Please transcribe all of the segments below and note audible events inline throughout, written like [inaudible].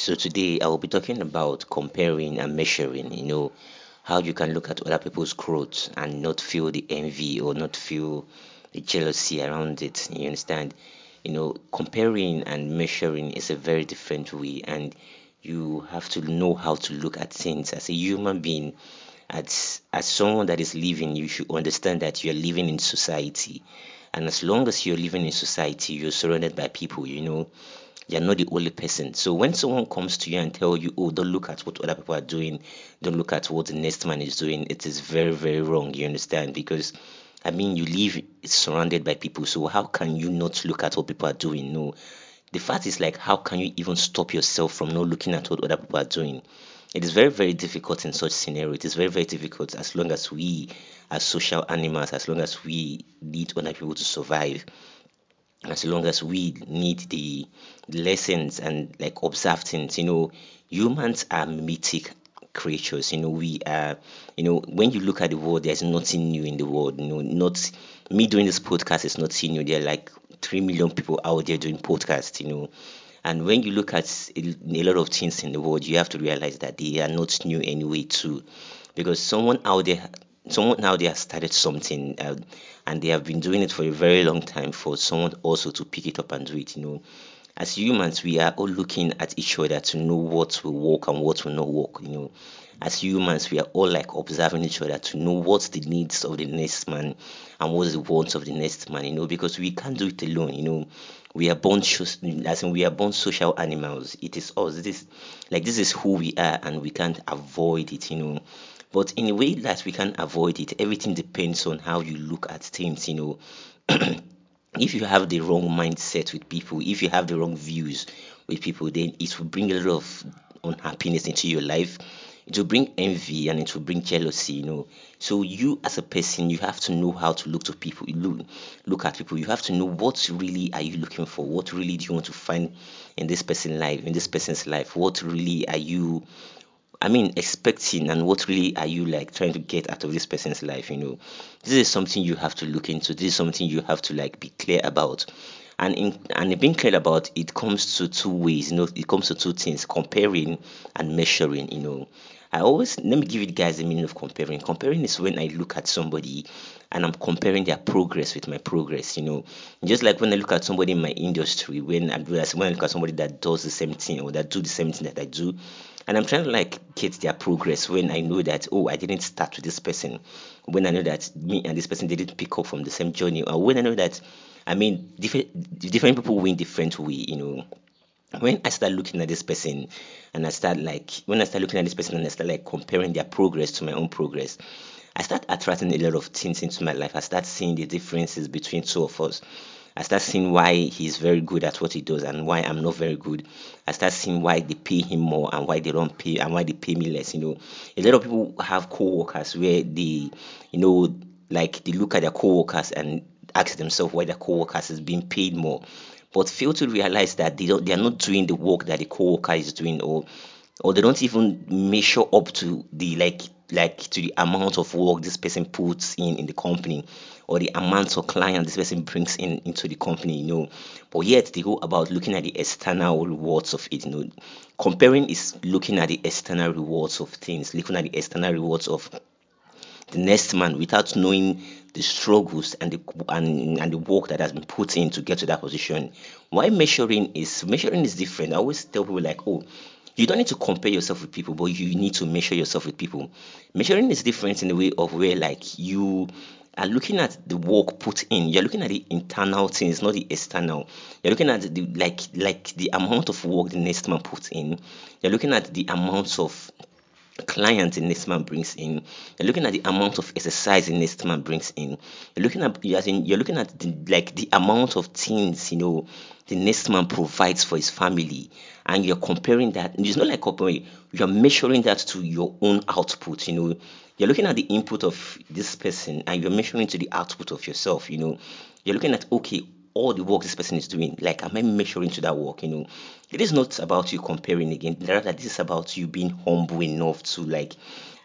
So today I will be talking about comparing and measuring, you know, how you can look at other people's growth and not feel the envy or not feel the jealousy around it. You understand? You know, comparing and measuring is a very different way and you have to know how to look at things as a human being as as someone that is living you should understand that you're living in society and as long as you're living in society you're surrounded by people you know you're not the only person. So when someone comes to you and tell you, oh, don't look at what other people are doing, don't look at what the next man is doing, it is very, very wrong. You understand? Because I mean, you live surrounded by people, so how can you not look at what people are doing? No. The fact is like, how can you even stop yourself from not looking at what other people are doing? It is very, very difficult in such scenario. It is very, very difficult as long as we are social animals, as long as we need other people to survive as long as we need the lessons and like observe things you know humans are mimetic creatures you know we are you know when you look at the world there's nothing new in the world you know not me doing this podcast is not new there are like 3 million people out there doing podcasts you know. And when you look at a, a lot of things in the world you have to realize that they are not new anyway too. Because someone out there someone now they have started something uh, and they have been doing it for a very long time for someone also to pick it up and do it you know. As humans we are all looking at each other to know what will work and what will not work you know. As humans we are all like observing each other to know what's the needs of the next man and what's the wants of the next man you know because we can't do it alone you know. We are born as in we are born social animals. It is us. This like this is who we are and we can't avoid it you know but in a way that we can avoid it everything depends on how you look at things you know. [clears throat] If you have the wrong mindset with people if you have the wrong views with people then it will bring a lot of unhappiness into your life. It will bring envy and it will bring jealousy you know. So you as a person you have to know how to look to people look look at people. You have to know what really are you looking for? What really do you want to find in this person's life in this person's life? What really are you I mean, expecting and what really are you like trying to get out of this person's life? You know, this is something you have to look into. This is something you have to like be clear about. And in and being clear about it comes to two ways. You know, it comes to two things: comparing and measuring. You know, I always let me give you guys the meaning of comparing. Comparing is when I look at somebody and I'm comparing their progress with my progress. You know, just like when I look at somebody in my industry, when I when I look at somebody that does the same thing or that do the same thing that I do, and I'm trying to like get their progress when I know that oh I didn't start with this person, when I know that me and this person didn't pick up from the same journey, or when I know that I mean different different people win different way, you know. When I start looking at this person and I start like when I start looking at this person and I start like comparing their progress to my own progress, I start attracting a lot of things into my life. I start seeing the differences between two of us. I start seeing why he's very good at what he does and why I'm not very good. I start seeing why they pay him more and why they don't pay and why they pay me less. You know, a lot of people have co-workers where they, you know, like they look at their co-workers and ask themselves why their co-workers is being paid more, but fail to realize that they don't, they are not doing the work that the co-worker is doing, or or they don't even measure up to the like like to the amount of work this person puts in in the company or the amount of client this person brings in into the company you know. But yet they go about looking at the external rewards of it you know. Comparing is looking at the external rewards of things looking at the external rewards of the next man without knowing the struggles and the and, and the work that has been put in to get to that position why measuring is measuring is different i always tell people like oh you don't need to compare yourself with people, but you need to measure yourself with people. Measuring is different in the way of where like you are looking at the work put in. You're looking at the internal things, not the external. You're looking at the like like the amount of work the next man puts in. You're looking at the amount of client the next man brings in. You're looking at the amount of exercise the next man brings in. You're looking at you're, you're looking at the, like the amount of things you know the next man provides for his family, and you're comparing that. It's not like comparing. You're measuring that to your own output. You know, you're looking at the input of this person, and you're measuring to the output of yourself. You know, you're looking at okay all the work this person is doing, like am I measuring to that work? You know, it is not about you comparing again. Rather, this is about you being humble enough to like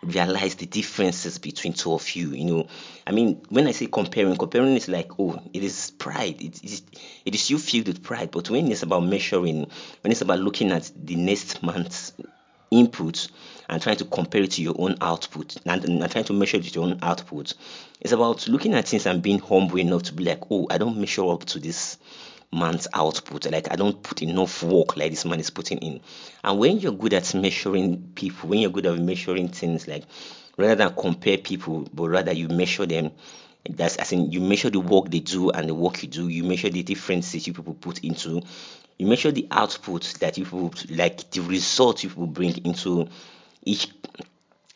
realize the differences between two of you. You know, I mean, when I say comparing, comparing is like, oh, it is pride. It is it is you filled with pride. But when it's about measuring, when it's about looking at the next month's input and trying to compare it to your own output and, and trying to measure it with your own output, it's about looking at things and being humble enough to be like, oh, I don't measure up to this man's output. Like I don't put enough work like this man is putting in. And when you're good at measuring people, when you're good at measuring things, like rather than compare people, but rather you measure them. That's as in you measure the work they do and the work you do. You measure the differences you people put into. You measure the output that you people like the results you people bring into each.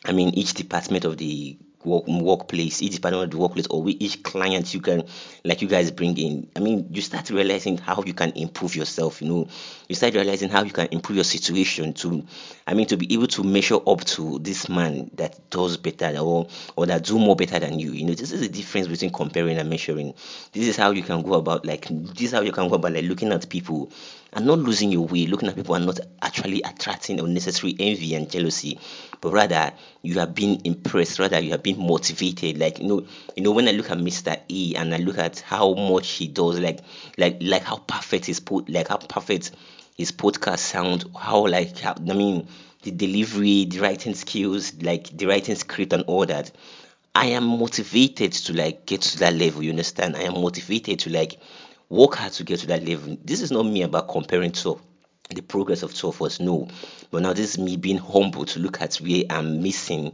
I mean each department of the work, workplace, each department of the workplace, or each client you can, like you guys bring in. I mean, you start realizing how you can improve yourself. You know, you start realizing how you can improve your situation to, I mean, to be able to measure up to this man that does better or or that do more better than you. You know, this is the difference between comparing and measuring. This is how you can go about like this is how you can go about like looking at people and not losing your way, looking at people and not actually attracting unnecessary envy and jealousy, but rather you have been impressed, rather you have been motivated. Like you know, you know, when I look at Mr. E and I look at how much he does, like like like how perfect his put like how perfect his podcast sound, how like how, I mean the delivery, the writing skills, like the writing script and all that. I am motivated to like get to that level, you understand? I am motivated to like work hard to get to that level. This is not me about comparing to the progress of two of us, no. But now this is me being humble to look at where I'm missing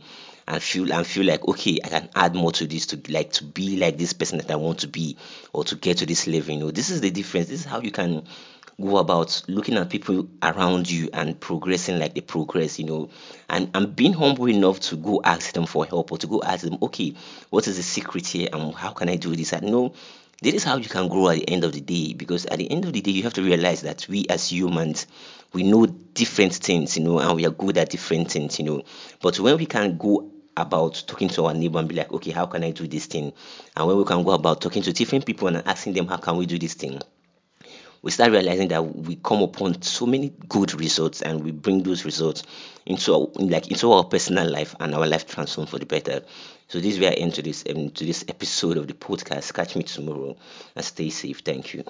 and feel and feel like okay, I can add more to this to like to be like this person that I want to be or to get to this level. You know, this is the difference. This is how you can go about looking at people around you and progressing like they progress, you know, and, and being humble enough to go ask them for help or to go ask them, okay, what is the secret here and how can I do this? I know this is how you can grow at the end of the day because at the end of the day you have to realize that we as humans we know different things you know and we are good at different things you know. But when we can go about talking to our neighbor and be like okay how can i do this thing? And when we can go about talking to different people and asking them how can we do this thing we start realizing that we come upon so many good results and we bring those results into our, like into our personal life and our life transform for the better. So this is where I end to this um, to this episode of the podcast. Catch me tomorrow and stay safe. Thank you.